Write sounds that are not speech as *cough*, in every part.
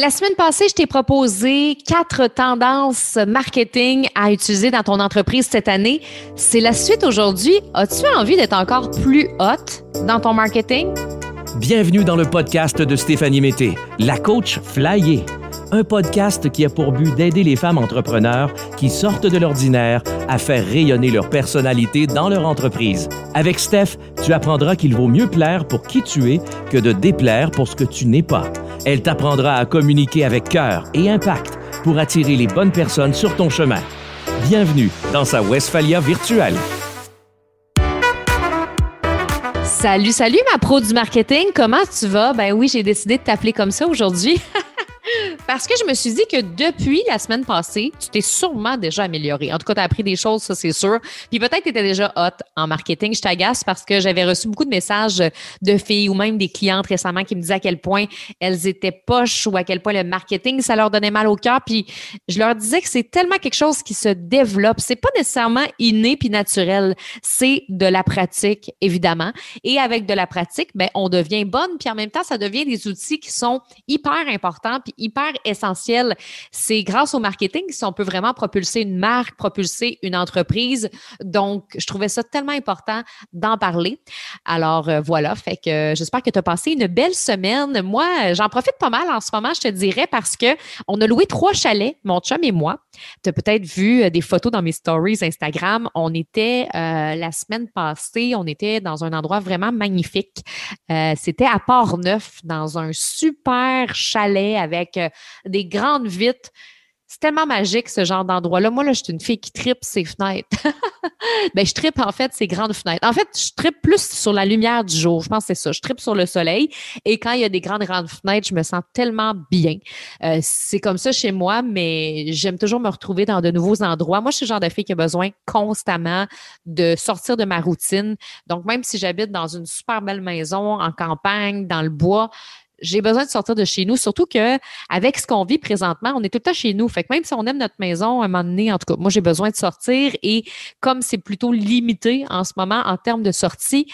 La semaine passée, je t'ai proposé quatre tendances marketing à utiliser dans ton entreprise cette année. C'est la suite aujourd'hui. As-tu envie d'être encore plus hot dans ton marketing? Bienvenue dans le podcast de Stéphanie Mété, la coach Flyer. Un podcast qui a pour but d'aider les femmes entrepreneurs qui sortent de l'ordinaire à faire rayonner leur personnalité dans leur entreprise. Avec Steph, tu apprendras qu'il vaut mieux plaire pour qui tu es que de déplaire pour ce que tu n'es pas. Elle t'apprendra à communiquer avec cœur et impact pour attirer les bonnes personnes sur ton chemin. Bienvenue dans sa Westphalia virtuelle. Salut, salut ma pro du marketing, comment tu vas? Ben oui, j'ai décidé de t'appeler comme ça aujourd'hui. *laughs* Parce que je me suis dit que depuis la semaine passée, tu t'es sûrement déjà amélioré. En tout cas, tu as appris des choses, ça c'est sûr. Puis peut-être tu étais déjà hot en marketing. Je t'agace parce que j'avais reçu beaucoup de messages de filles ou même des clientes récemment qui me disaient à quel point elles étaient poches ou à quel point le marketing, ça leur donnait mal au cœur. Puis je leur disais que c'est tellement quelque chose qui se développe. C'est pas nécessairement inné puis naturel. C'est de la pratique, évidemment. Et avec de la pratique, ben, on devient bonne. Puis en même temps, ça devient des outils qui sont hyper importants puis hyper essentiel. C'est grâce au marketing si on peut vraiment propulser une marque, propulser une entreprise. Donc, je trouvais ça tellement important d'en parler. Alors, euh, voilà. Fait que euh, j'espère que tu as passé une belle semaine. Moi, j'en profite pas mal en ce moment, je te dirais, parce que on a loué trois chalets, mon chum et moi. Tu as peut-être vu euh, des photos dans mes stories Instagram. On était la semaine passée, on était dans un endroit vraiment magnifique. C'était à Port-Neuf, dans un super chalet avec des grandes vitres. C'est tellement magique, ce genre d'endroit-là. Moi, je suis une fille qui tripe ses fenêtres. *laughs* ben, je tripe, en fait, ces grandes fenêtres. En fait, je tripe plus sur la lumière du jour. Je pense que c'est ça. Je tripe sur le soleil. Et quand il y a des grandes, grandes fenêtres, je me sens tellement bien. Euh, c'est comme ça chez moi, mais j'aime toujours me retrouver dans de nouveaux endroits. Moi, je suis le genre de fille qui a besoin constamment de sortir de ma routine. Donc, même si j'habite dans une super belle maison en campagne, dans le bois, j'ai besoin de sortir de chez nous, surtout que avec ce qu'on vit présentement, on est tout le temps chez nous. Fait que même si on aime notre maison, à un moment donné, en tout cas, moi, j'ai besoin de sortir et comme c'est plutôt limité en ce moment en termes de sortie,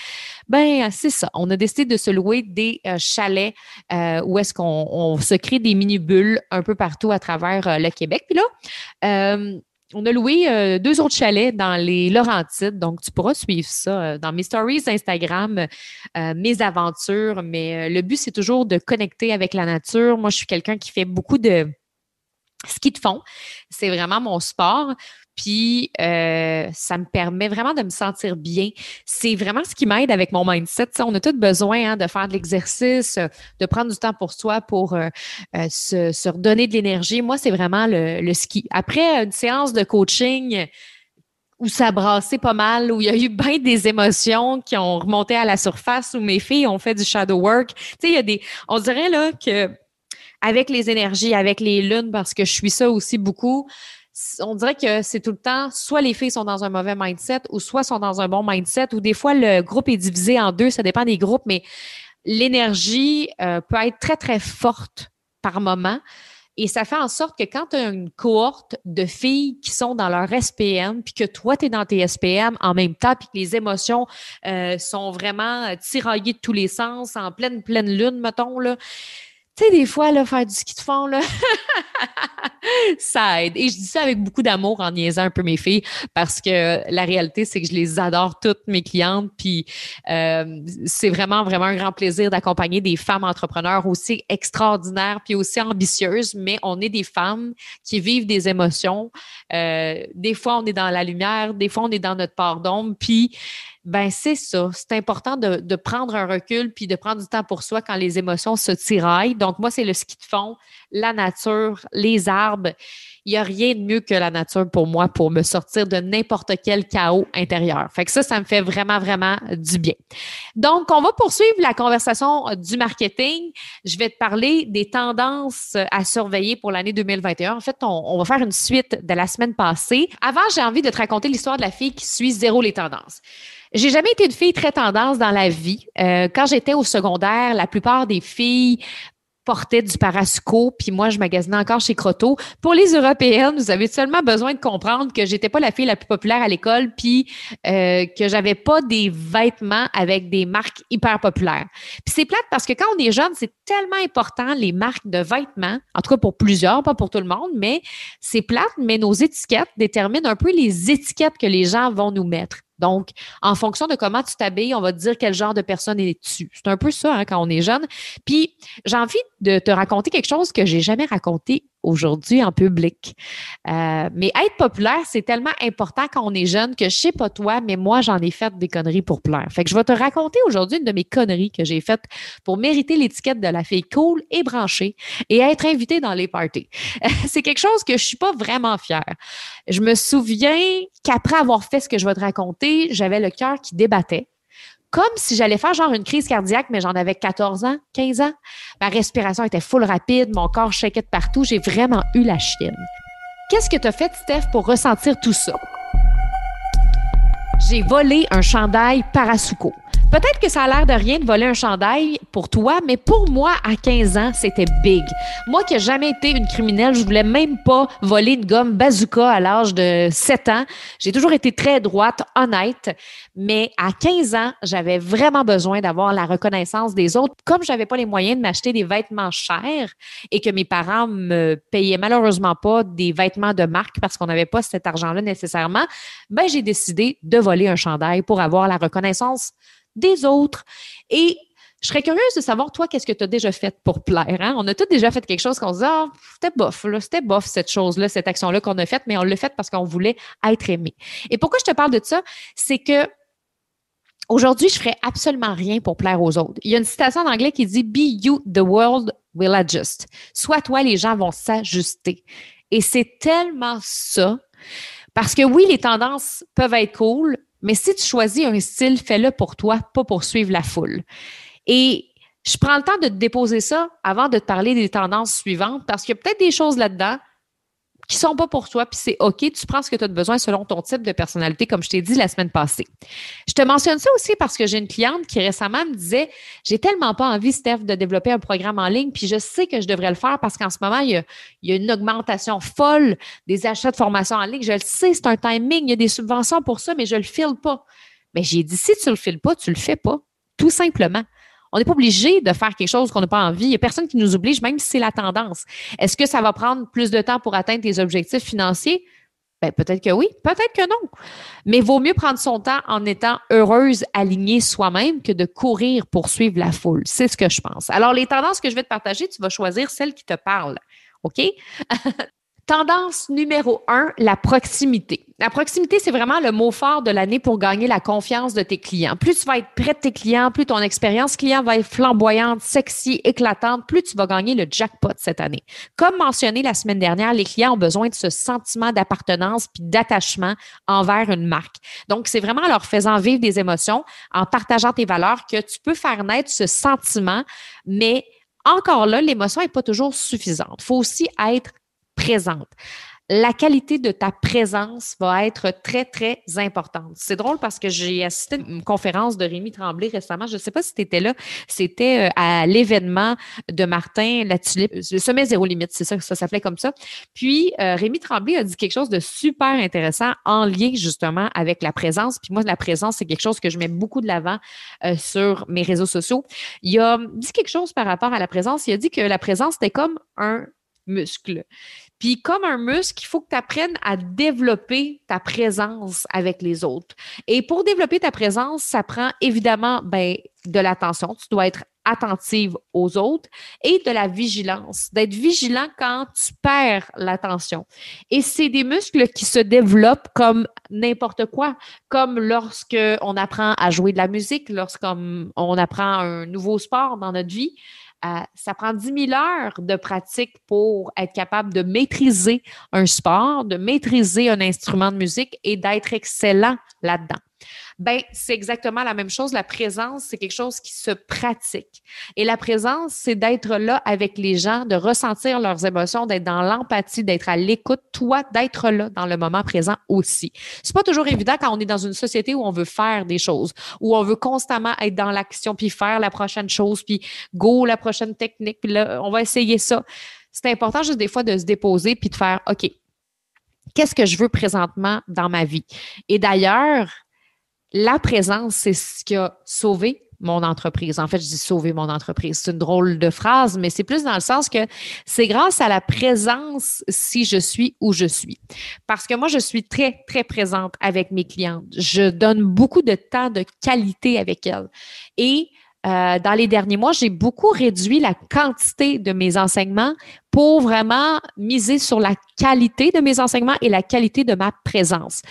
ben c'est ça. On a décidé de se louer des euh, chalets euh, où est-ce qu'on se crée des mini-bulles un peu partout à travers euh, le Québec. Puis là, on a loué euh, deux autres chalets dans les Laurentides, donc tu pourras suivre ça euh, dans mes stories Instagram, euh, mes aventures. Mais le but, c'est toujours de connecter avec la nature. Moi, je suis quelqu'un qui fait beaucoup de ski de fond. C'est vraiment mon sport. Puis euh, ça me permet vraiment de me sentir bien. C'est vraiment ce qui m'aide avec mon mindset. on a tous besoin hein, de faire de l'exercice, de prendre du temps pour soi, pour euh, euh, se, redonner de l'énergie. Moi, c'est vraiment le, ski. Après une séance de coaching où ça brassait pas mal, où il y a eu bien des émotions qui ont remonté à la surface, où mes filles ont fait du shadow work. Il y a des. On dirait là que avec les énergies, avec les lunes, parce que je suis ça aussi beaucoup, on dirait que c'est tout le temps, soit les filles sont dans un mauvais mindset ou soit sont dans un bon mindset, ou des fois le groupe est divisé en deux, ça dépend des groupes, mais l'énergie euh, peut être très, très forte par moment. Et ça fait en sorte que quand tu as une cohorte de filles qui sont dans leur SPM, puis que toi, tu es dans tes SPM en même temps, puis que les émotions euh, sont vraiment tiraillées de tous les sens, en pleine, pleine lune, mettons, là, tu sais, des fois, là, faire du ski de fond, là, *laughs* ça aide. Et je dis ça avec beaucoup d'amour en niaisant un peu mes filles parce que la réalité, c'est que je les adore toutes, mes clientes. Puis euh, c'est vraiment, vraiment un grand plaisir d'accompagner des femmes entrepreneurs aussi extraordinaires puis aussi ambitieuses. Mais on est des femmes qui vivent des émotions. Euh, des fois, on est dans la lumière, des fois, on est dans notre part d'ombre. Puis ben c'est ça. C'est important de, prendre un recul puis de prendre du temps pour soi quand les émotions se tiraillent. Donc, moi, c'est le ski de fond, la nature, les arbres. Il n'y a rien de mieux que la nature pour moi pour me sortir de n'importe quel chaos intérieur. Fait que ça, ça me fait vraiment, vraiment du bien. Donc, on va poursuivre la conversation du marketing. Je vais te parler des tendances à surveiller pour l'année 2021. En fait, on va faire une suite de la semaine passée. Avant, j'ai envie de te raconter l'histoire de la fille qui suit zéro les tendances. J'ai jamais été une fille très tendance dans la vie. Euh, quand j'étais au secondaire, la plupart des filles portaient du Parasuco, puis moi, je magasinais encore chez Croteau. Pour les Européennes, vous avez seulement besoin de comprendre que j'étais pas la fille la plus populaire à l'école, puis euh, que j'avais pas des vêtements avec des marques hyper populaires. Puis c'est plate parce que quand on est jeune, c'est tellement important les marques de vêtements, en tout cas pour plusieurs, pas pour tout le monde, mais c'est plate, mais nos étiquettes déterminent un peu les étiquettes que les gens vont nous mettre. Donc, en fonction de comment tu t'habilles, on va te dire quel genre de personne es-tu. C'est un peu ça hein, quand on est jeune. Puis, j'ai envie de te raconter quelque chose que j'ai jamais raconté aujourd'hui en public. Euh, mais être populaire, c'est tellement important quand on est jeune que je sais pas toi, mais moi, j'en ai fait des conneries pour plaire. Fait que je vais te raconter aujourd'hui une de mes conneries que j'ai faites pour mériter l'étiquette de la fille cool et branchée et être invitée dans les parties. *laughs* c'est quelque chose que je suis pas vraiment fière. Je me souviens qu'après avoir fait ce que je vais te raconter, j'avais le cœur qui débattait comme si j'allais faire genre une crise cardiaque, mais j'en avais 14 ans, 15 ans. Ma respiration était full rapide, mon corps shakeait de partout. J'ai vraiment eu la chienne. Qu'est-ce que tu fait, Steph, pour ressentir tout ça? J'ai volé un chandail Parasuco. Peut-être que ça a l'air de rien de voler un chandail pour toi, mais pour moi, à 15 ans, c'était big. Moi qui n'ai jamais été une criminelle, je voulais même pas voler une gomme bazooka à l'âge de 7 ans. J'ai toujours été très droite, honnête, mais à 15 ans, j'avais vraiment besoin d'avoir la reconnaissance des autres. Comme j'avais pas les moyens de m'acheter des vêtements chers et que mes parents me payaient malheureusement pas des vêtements de marque parce qu'on n'avait pas cet argent-là nécessairement, ben j'ai décidé de voler un chandail pour avoir la reconnaissance des autres. Et je serais curieuse de savoir, toi, qu'est-ce que tu as déjà fait pour plaire? Hein? On a tous déjà fait quelque chose qu'on se dit, ah, c'était bof, là, c'était bof cette chose-là, cette action-là qu'on a faite, mais on l'a faite parce qu'on voulait être aimé. Et pourquoi je te parle de ça? C'est que aujourd'hui, je ferais absolument rien pour plaire aux autres. Il y a une citation en anglais qui dit Be you, the world will adjust. Soit toi, les gens vont s'ajuster. Et c'est tellement ça. Parce que oui, les tendances peuvent être cool, mais si tu choisis un style, fais-le pour toi, pas pour suivre la foule. Et je prends le temps de te déposer ça avant de te parler des tendances suivantes parce qu'il y a peut-être des choses là-dedans qui sont pas pour toi, puis c'est OK, tu prends ce que tu as besoin selon ton type de personnalité, comme je t'ai dit la semaine passée. Je te mentionne ça aussi parce que j'ai une cliente qui récemment me disait J'ai tellement pas envie, Steph, de développer un programme en ligne, puis je sais que je devrais le faire parce qu'en ce moment, il y, a, une augmentation folle des achats de formation en ligne. Je le sais, c'est un timing, il y a des subventions pour ça, mais je le file pas. Mais j'ai dit si tu le files pas, tu le fais pas, tout simplement. On n'est pas obligé de faire quelque chose qu'on n'a pas envie. Il n'y a personne qui nous oblige, même si c'est la tendance. Est-ce que ça va prendre plus de temps pour atteindre tes objectifs financiers? Ben, peut-être que oui, peut-être que non. Mais vaut mieux prendre son temps en étant heureuse, alignée soi-même que de courir pour suivre la foule. C'est ce que je pense. Alors, les tendances que je vais te partager, tu vas choisir celles qui te parlent. OK? *laughs* Tendance numéro un, la proximité. La proximité, c'est vraiment le mot fort de l'année pour gagner la confiance de tes clients. Plus tu vas être près de tes clients, plus ton expérience client va être flamboyante, sexy, éclatante, plus tu vas gagner le jackpot cette année. Comme mentionné la semaine dernière, les clients ont besoin de ce sentiment d'appartenance puis d'attachement envers une marque. Donc, c'est vraiment en leur faisant vivre des émotions, en partageant tes valeurs que tu peux faire naître ce sentiment, mais encore là, l'émotion n'est pas toujours suffisante. Il faut aussi être présente. La qualité de ta présence va être très, très importante. C'est drôle parce que j'ai assisté à une conférence de Rémi Tremblay récemment. Je ne sais pas si tu étais là. C'était euh, à l'événement de Martin La le sommet zéro limite, c'est ça, ça s'appelait comme ça. Puis euh, Rémi Tremblay a dit quelque chose de super intéressant en lien justement avec la présence. Puis moi, la présence, c'est quelque chose que je mets beaucoup de l'avant euh, sur mes réseaux sociaux. Il a dit quelque chose par rapport à la présence. Il a dit que la présence, c'était comme un muscle. Puis comme un muscle, il faut que tu apprennes à développer ta présence avec les autres. Et pour développer ta présence, ça prend évidemment ben, de l'attention. Tu dois être attentive aux autres et de la vigilance, d'être vigilant quand tu perds l'attention. Et c'est des muscles qui se développent comme n'importe quoi, comme lorsque on apprend à jouer de la musique, lorsqu'on apprend un nouveau sport dans notre vie. Ça prend 10 000 heures de pratique pour être capable de maîtriser un sport, de maîtriser un instrument de musique et d'être excellent là-dedans. Ben, c'est exactement la même chose. La présence, c'est quelque chose qui se pratique. Et la présence, c'est d'être là avec les gens, de ressentir leurs émotions, d'être dans l'empathie, d'être à l'écoute, toi, d'être là dans le moment présent aussi. C'est pas toujours évident quand on est dans une société où on veut faire des choses, où on veut constamment être dans l'action, puis faire la prochaine chose, puis go, la prochaine technique, puis là, on va essayer ça. C'est important juste des fois de se déposer puis de faire, OK, qu'est-ce que je veux présentement dans ma vie? Et d'ailleurs, la présence, c'est ce qui a sauvé mon entreprise. En fait, je dis sauver mon entreprise. C'est une drôle de phrase, mais c'est plus dans le sens que c'est grâce à la présence si je suis où je suis. Parce que moi, je suis très, très présente avec mes clientes. Je donne beaucoup de temps de qualité avec elles. Et euh, dans les derniers mois, j'ai beaucoup réduit la quantité de mes enseignements pour vraiment miser sur la qualité de mes enseignements et la qualité de ma présence.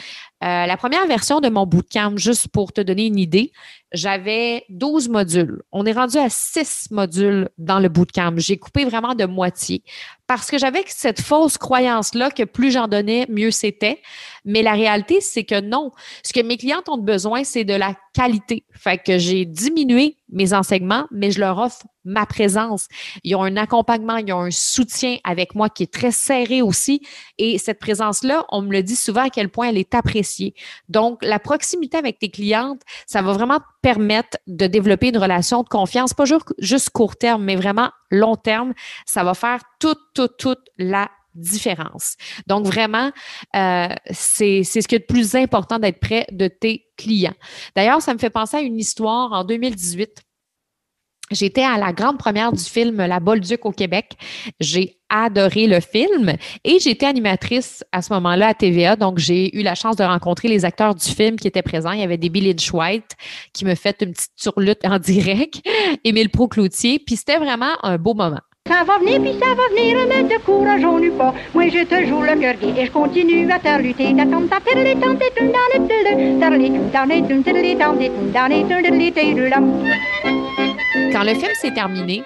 Euh, la première version de mon bootcamp, juste pour te donner une idée, j'avais 12 modules. On est rendu à 6 modules dans le bootcamp. J'ai coupé vraiment de moitié parce que j'avais cette fausse croyance-là que plus j'en donnais, mieux c'était. Mais la réalité, c'est que non. Ce que mes clientes ont besoin, c'est de la qualité. Fait que j'ai diminué mes enseignements, mais je leur offre ma présence. Ils ont un accompagnement, ils ont un soutien avec moi qui est très serré aussi. Et cette présence-là, on me le dit souvent à quel point elle est appréciée. Donc, la proximité avec tes clientes, ça va vraiment permettre de développer une relation de confiance, pas juste court terme, mais vraiment long terme. Ça va faire toute, toute, toute la différence. Donc, vraiment, euh, c'est ce qui est le plus important d'être près de tes clients. D'ailleurs, ça me fait penser à une histoire en 2018. J'étais à la grande première du film La Bolduc au Québec. J'ai adoré le film et j'étais animatrice à ce moment-là à TVA. Donc, j'ai eu la chance de rencontrer les acteurs du film qui étaient présents. Il y avait des Lynch White qui me fait une petite surlutte en *laughs* direct, Émile Pro-Cloutier. Puis c'était vraiment un beau moment. Quand le film s'est terminé,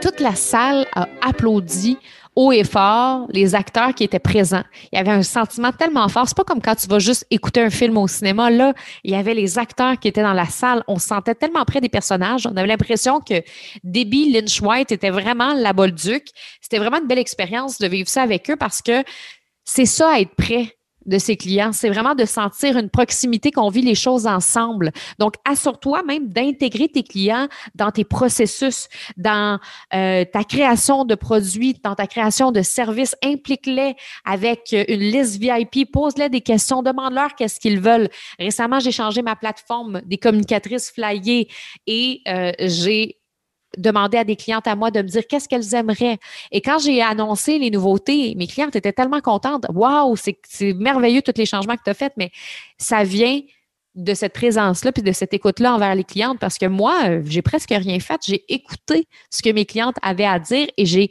toute la salle a applaudi haut et fort les acteurs qui étaient présents. Il y avait un sentiment tellement fort. C'est pas comme quand tu vas juste écouter un film au cinéma. Là, il y avait les acteurs qui étaient dans la salle. On se sentait tellement près des personnages. On avait l'impression que Debbie Lynch White était vraiment la Bolduc. C'était vraiment une belle expérience de vivre ça avec eux parce que c'est ça, être prêt de ses clients. C'est vraiment de sentir une proximité, qu'on vit les choses ensemble. Donc, assure-toi même d'intégrer tes clients dans tes processus, dans euh, ta création de produits, dans ta création de services. Implique-les avec une liste VIP, pose-les des questions, demande-leur qu'est-ce qu'ils veulent. Récemment, j'ai changé ma plateforme des communicatrices flyées et euh, j'ai demander à des clientes à moi de me dire qu'est-ce qu'elles aimeraient. Et quand j'ai annoncé les nouveautés, mes clientes étaient tellement contentes. Waouh, c'est merveilleux tous les changements que tu as faits, mais ça vient de cette présence-là puis de cette écoute-là envers les clientes parce que moi, euh, j'ai presque rien fait. J'ai écouté ce que mes clientes avaient à dire et j'ai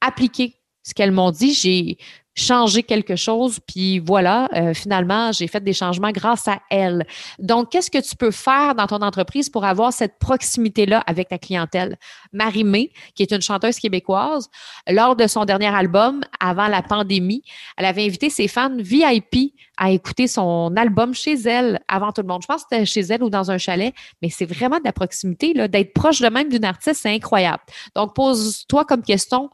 appliqué ce qu'elles m'ont dit. J'ai changer quelque chose, puis voilà, euh, finalement, j'ai fait des changements grâce à elle. Donc, qu'est-ce que tu peux faire dans ton entreprise pour avoir cette proximité-là avec ta clientèle? Marie-Mé, qui est une chanteuse québécoise, lors de son dernier album, avant la pandémie, elle avait invité ses fans VIP à écouter son album chez elle avant tout le monde. Je pense que c'était chez elle ou dans un chalet, mais c'est vraiment de la proximité, d'être proche de même d'une artiste, c'est incroyable. Donc, pose-toi comme question,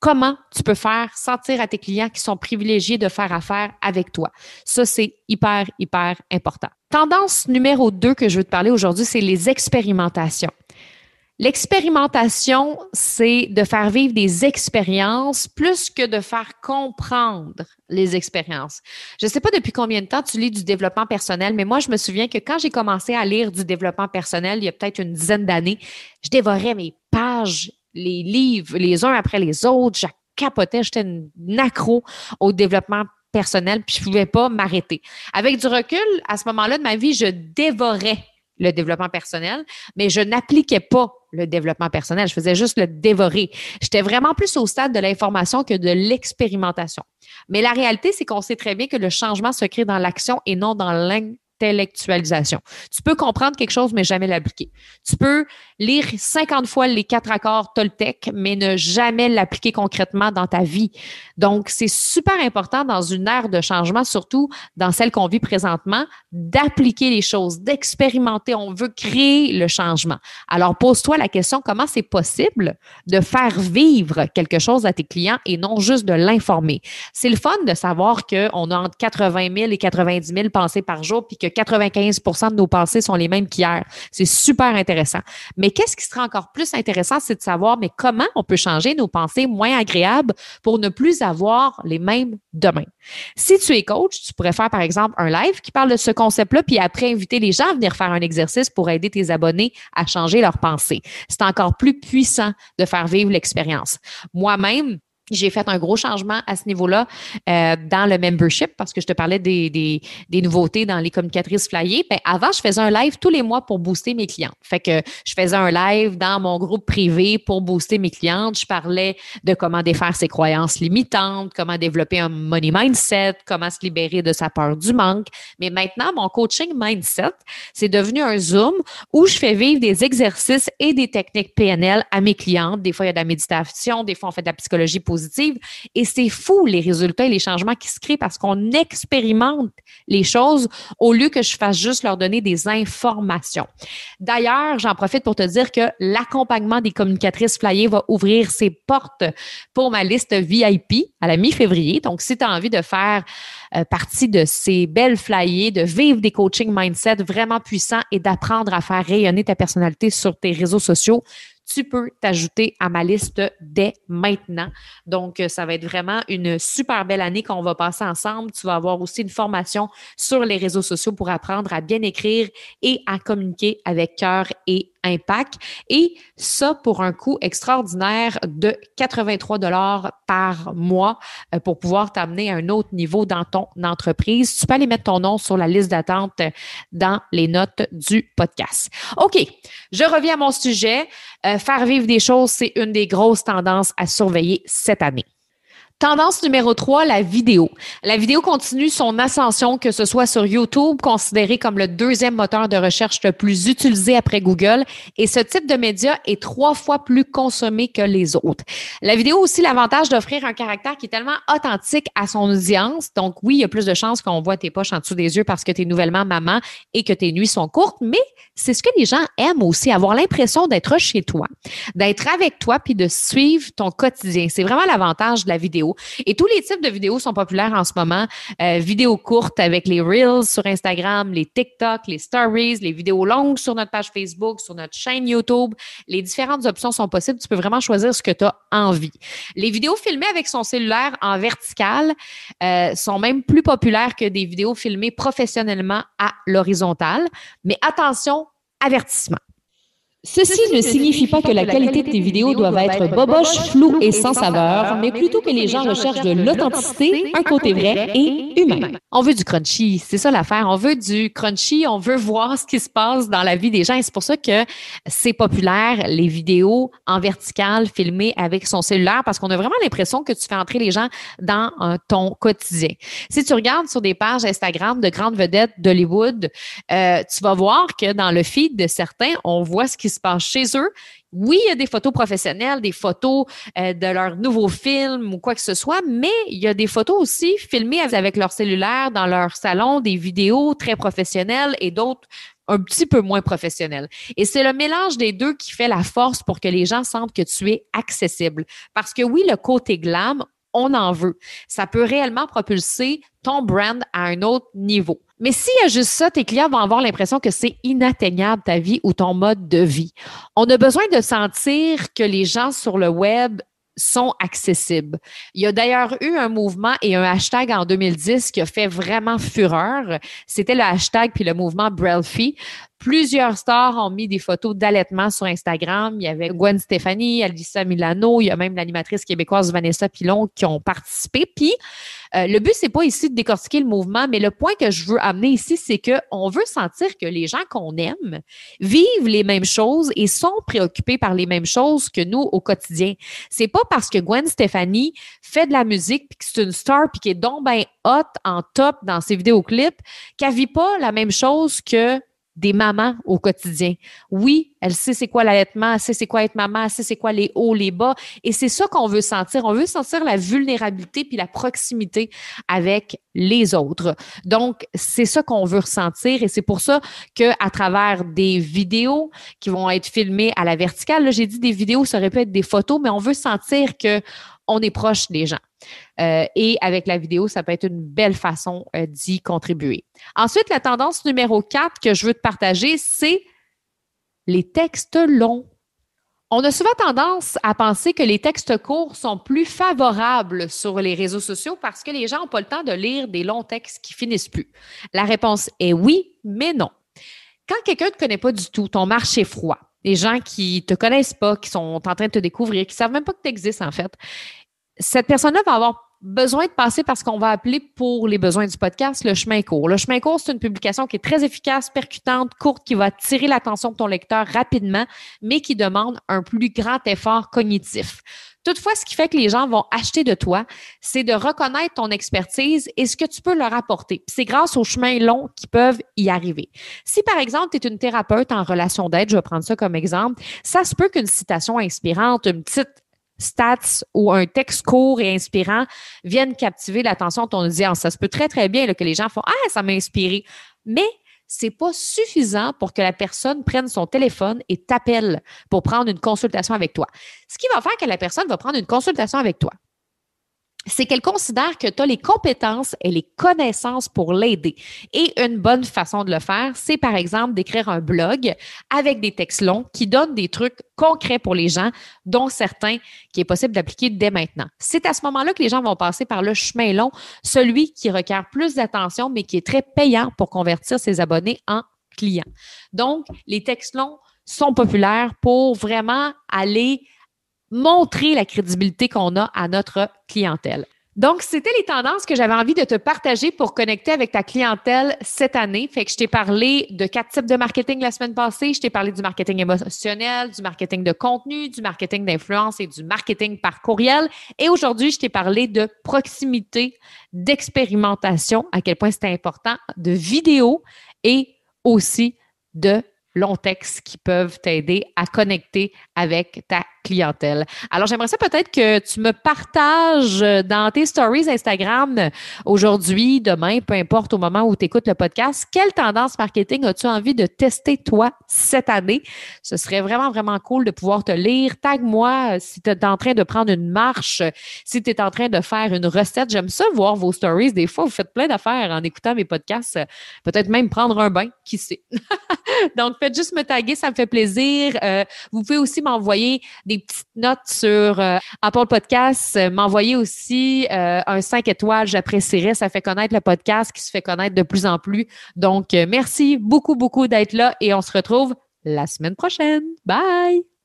comment tu peux faire sentir à tes clients qui sont privilégiés de faire affaire avec toi. Ça, c'est hyper, hyper important. Tendance numéro deux que je veux te parler aujourd'hui, c'est les expérimentations. L'expérimentation, c'est de faire vivre des expériences plus que de faire comprendre les expériences. Je ne sais pas depuis combien de temps tu lis du développement personnel, mais moi, je me souviens que quand j'ai commencé à lire du développement personnel, il y a peut-être une dizaine d'années, je dévorais mes pages les livres les uns après les autres. Je capotais, j'étais une accro au développement personnel, puis je pouvais pas m'arrêter. Avec du recul, à ce moment-là de ma vie, je dévorais le développement personnel, mais je n'appliquais pas le développement personnel. Je faisais juste le dévorer. J'étais vraiment plus au stade de l'information que de l'expérimentation. Mais la réalité, c'est qu'on sait très bien que le changement se crée dans l'action et non dans intellectualisation. Tu peux comprendre quelque chose, mais jamais l'appliquer. Tu peux lire 50 fois les quatre accords Toltec, mais ne jamais l'appliquer concrètement dans ta vie. Donc, c'est super important dans une ère de changement, surtout dans celle qu'on vit présentement, d'appliquer les choses, d'expérimenter. On veut créer le changement. Alors, pose-toi la question, comment c'est possible de faire vivre quelque chose à tes clients et non juste de l'informer? C'est le fun de savoir qu'on a entre 80 000 et 90 000 pensées par jour, puis que 95% de nos pensées sont les mêmes qu'hier. C'est super intéressant. Mais qu'est-ce qui sera encore plus intéressant, c'est de savoir, mais comment on peut changer nos pensées moins agréables pour ne plus avoir les mêmes demain? Si tu es coach, tu pourrais faire, par exemple, un live qui parle de ce concept-là, puis après inviter les gens à venir faire un exercice pour aider tes abonnés à changer leurs pensées. C'est encore plus puissant de faire vivre l'expérience. Moi-même, j'ai fait un gros changement à ce niveau-là euh, dans le membership parce que je te parlais des, des, des nouveautés dans les communicatrices flyées. Ben, avant, je faisais un live tous les mois pour booster mes clientes. Fait que je faisais un live dans mon groupe privé pour booster mes clientes. Je parlais de comment défaire ses croyances limitantes, comment développer un money mindset, comment se libérer de sa peur du manque. Mais maintenant, mon coaching mindset, c'est devenu un Zoom où je fais vivre des exercices et des techniques PNL à mes clientes. Des fois, il y a de la méditation, des fois, on fait de la psychologie positive et c'est fou les résultats et les changements qui se créent parce qu'on expérimente les choses au lieu que je fasse juste leur donner des informations. D'ailleurs, j'en profite pour te dire que l'accompagnement des communicatrices flyées va ouvrir ses portes pour ma liste VIP à la mi-février. Donc, si tu as envie de faire euh, partie de ces belles flyers, de vivre des coaching mindset vraiment puissants et d'apprendre à faire rayonner ta personnalité sur tes réseaux sociaux, tu peux t'ajouter à ma liste dès maintenant. Donc, euh, ça va être vraiment une super belle année qu'on va passer ensemble. Tu vas avoir aussi une formation sur les réseaux sociaux pour apprendre à bien écrire et à communiquer avec cœur et impact. Et ça pour un coût extraordinaire de 83 dollars par mois euh, pour pouvoir t'amener à un autre niveau dans ton entreprise. Tu peux aller mettre ton nom sur la liste d'attente dans les notes du podcast. OK, je reviens à mon sujet. Euh, faire vivre des choses, c'est une des grosses tendances à surveiller cette année. Tendance numéro 3, la vidéo. La vidéo continue son ascension, que ce soit sur YouTube, considéré comme le deuxième moteur de recherche le plus utilisé après Google. Et ce type de média est trois fois plus consommé que les autres. La vidéo a aussi l'avantage d'offrir un caractère qui est tellement authentique à son audience. Donc oui, il y a plus de chances qu'on voit tes poches en dessous des yeux parce que tu es nouvellement maman et que tes nuits sont courtes, mais c'est ce que les gens aiment aussi, avoir l'impression d'être chez toi, d'être avec toi puis de suivre ton quotidien. C'est vraiment l'avantage de la vidéo. Et tous les types de vidéos sont populaires en ce moment. Euh, vidéos courtes avec les Reels sur Instagram, les TikTok, les Stories, les vidéos longues sur notre page Facebook, sur notre chaîne YouTube. Les différentes options sont possibles. Tu peux vraiment choisir ce que tu as envie. Les vidéos filmées avec son cellulaire en vertical euh, sont même plus populaires que des vidéos filmées professionnellement à l'horizontale. Mais attention, avertissement. Ceci ne signifie pas que la qualité de tes vidéos doivent être boboche, floue et sans saveur, mais plutôt que les gens recherchent de l'authenticité, un côté vrai et humain. On veut du crunchy, c'est ça l'affaire. On veut du crunchy, on veut voir ce qui se passe dans la vie des gens et c'est pour ça que c'est populaire, les vidéos en vertical filmées avec son cellulaire parce qu'on a vraiment l'impression que tu fais entrer les gens dans ton quotidien. Si tu regardes sur des pages Instagram de grandes vedettes d'Hollywood, euh, tu vas voir que dans le feed de certains, on voit ce qui se se passe chez eux. Oui, il y a des photos professionnelles, des photos euh, de leur nouveau film ou quoi que ce soit, mais il y a des photos aussi filmées avec leur cellulaire dans leur salon, des vidéos très professionnelles et d'autres un petit peu moins professionnelles. Et c'est le mélange des deux qui fait la force pour que les gens sentent que tu es accessible. Parce que oui, le côté glam, on en veut. Ça peut réellement propulser ton brand à un autre niveau. Mais s'il y a juste ça, tes clients vont avoir l'impression que c'est inatteignable ta vie ou ton mode de vie. On a besoin de sentir que les gens sur le web sont accessibles. Il y a d'ailleurs eu un mouvement et un hashtag en 2010 qui a fait vraiment fureur. C'était le hashtag puis le mouvement Brelfie Plusieurs stars ont mis des photos d'allaitement sur Instagram. Il y avait Gwen Stéphanie, Alissa Milano, il y a même l'animatrice québécoise Vanessa Pilon qui ont participé. Puis euh, le but, c'est pas ici de décortiquer le mouvement, mais le point que je veux amener ici, c'est qu'on veut sentir que les gens qu'on aime vivent les mêmes choses et sont préoccupés par les mêmes choses que nous au quotidien. C'est pas parce que Gwen Stéphanie fait de la musique puis que c'est une star puis qu'elle est donc ben hot en top dans ses vidéoclips qu'elle vit pas la même chose que des mamans au quotidien. Oui, elle sait c'est quoi l'allaitement, elle sait c'est quoi être maman, elle sait c'est quoi les hauts, les bas. Et c'est ça qu'on veut sentir. On veut sentir la vulnérabilité puis la proximité avec les autres. Donc, c'est ça qu'on veut ressentir et c'est pour ça que à travers des vidéos qui vont être filmées à la verticale, là, j'ai dit des vidéos, ça aurait pu être des photos, mais on veut sentir que on est proche des gens. Euh, et avec la vidéo, ça peut être une belle façon euh, d'y contribuer. Ensuite, la tendance numéro 4 que je veux te partager, c'est les textes longs. On a souvent tendance à penser que les textes courts sont plus favorables sur les réseaux sociaux parce que les gens n'ont pas le temps de lire des longs textes qui finissent plus. La réponse est oui, mais non. Quand quelqu'un ne te connaît pas du tout, ton marché froid, les gens qui te connaissent pas, qui sont en train de te découvrir, qui savent même pas que tu existes en fait, cette personne-là va avoir besoin de passer par ce qu'on va appeler pour les besoins du podcast le chemin court. Le chemin court, c'est une publication qui est très efficace, percutante, courte, qui va attirer l'attention de ton lecteur rapidement, mais qui demande un plus grand effort cognitif. Toutefois, ce qui fait que les gens vont acheter de toi, c'est de reconnaître ton expertise et ce que tu peux leur apporter. C'est grâce aux chemins longs qui peuvent y arriver. Si, par exemple, tu es une thérapeute en relation d'aide, je vais prendre ça comme exemple, ça se peut qu'une citation inspirante, une petite stats ou un texte court et inspirant viennent captiver l'attention de ton audience. Ça se peut très, très bien que les gens font Ah, ça m'a inspiré. Mais c'est pas suffisant pour que la personne prenne son téléphone et t'appelle pour prendre une consultation avec toi. Ce qui va faire que la personne va prendre une consultation avec toi c'est qu'elle considère que tu as les compétences et les connaissances pour l'aider. Et une bonne façon de le faire, c'est par exemple d'écrire un blog avec des textes longs qui donnent des trucs concrets pour les gens, dont certains qui est possible d'appliquer dès maintenant. C'est à ce moment-là que les gens vont passer par le chemin long, celui qui requiert plus d'attention, mais qui est très payant pour convertir ses abonnés en clients. Donc, les textes longs sont populaires pour vraiment aller montrer la crédibilité qu'on a à notre clientèle. Donc, c'était les tendances que j'avais envie de te partager pour connecter avec ta clientèle cette année. Fait que je t'ai parlé de quatre types de marketing la semaine passée. Je t'ai parlé du marketing émotionnel, du marketing de contenu, du marketing d'influence et du marketing par courriel. Et aujourd'hui, je t'ai parlé de proximité, d'expérimentation, à quel point c'était important, de vidéo et aussi de longs textes qui peuvent t'aider à connecter avec ta clientèle. Alors, j'aimerais ça peut-être que tu me partages dans tes stories Instagram aujourd'hui, demain, peu importe au moment où tu écoutes le podcast, quelle tendance marketing as-tu envie de tester toi cette année? Ce serait vraiment, vraiment cool de pouvoir te lire. Tag-moi si tu es en train de prendre une marche, si tu es en train de faire une recette. J'aime ça voir vos stories. Des fois, vous faites plein d'affaires en écoutant mes podcasts. Peut-être même prendre un bain, qui sait? *laughs* Donc, faites juste me taguer, ça me fait plaisir. Euh, vous pouvez aussi m'envoyer des petites notes sur euh, Apple Podcast, euh, m'envoyer aussi euh, un 5 étoiles, j'apprécierais. Ça fait connaître le podcast qui se fait connaître de plus en plus. Donc, merci beaucoup, beaucoup d'être là et on se retrouve la semaine prochaine. Bye!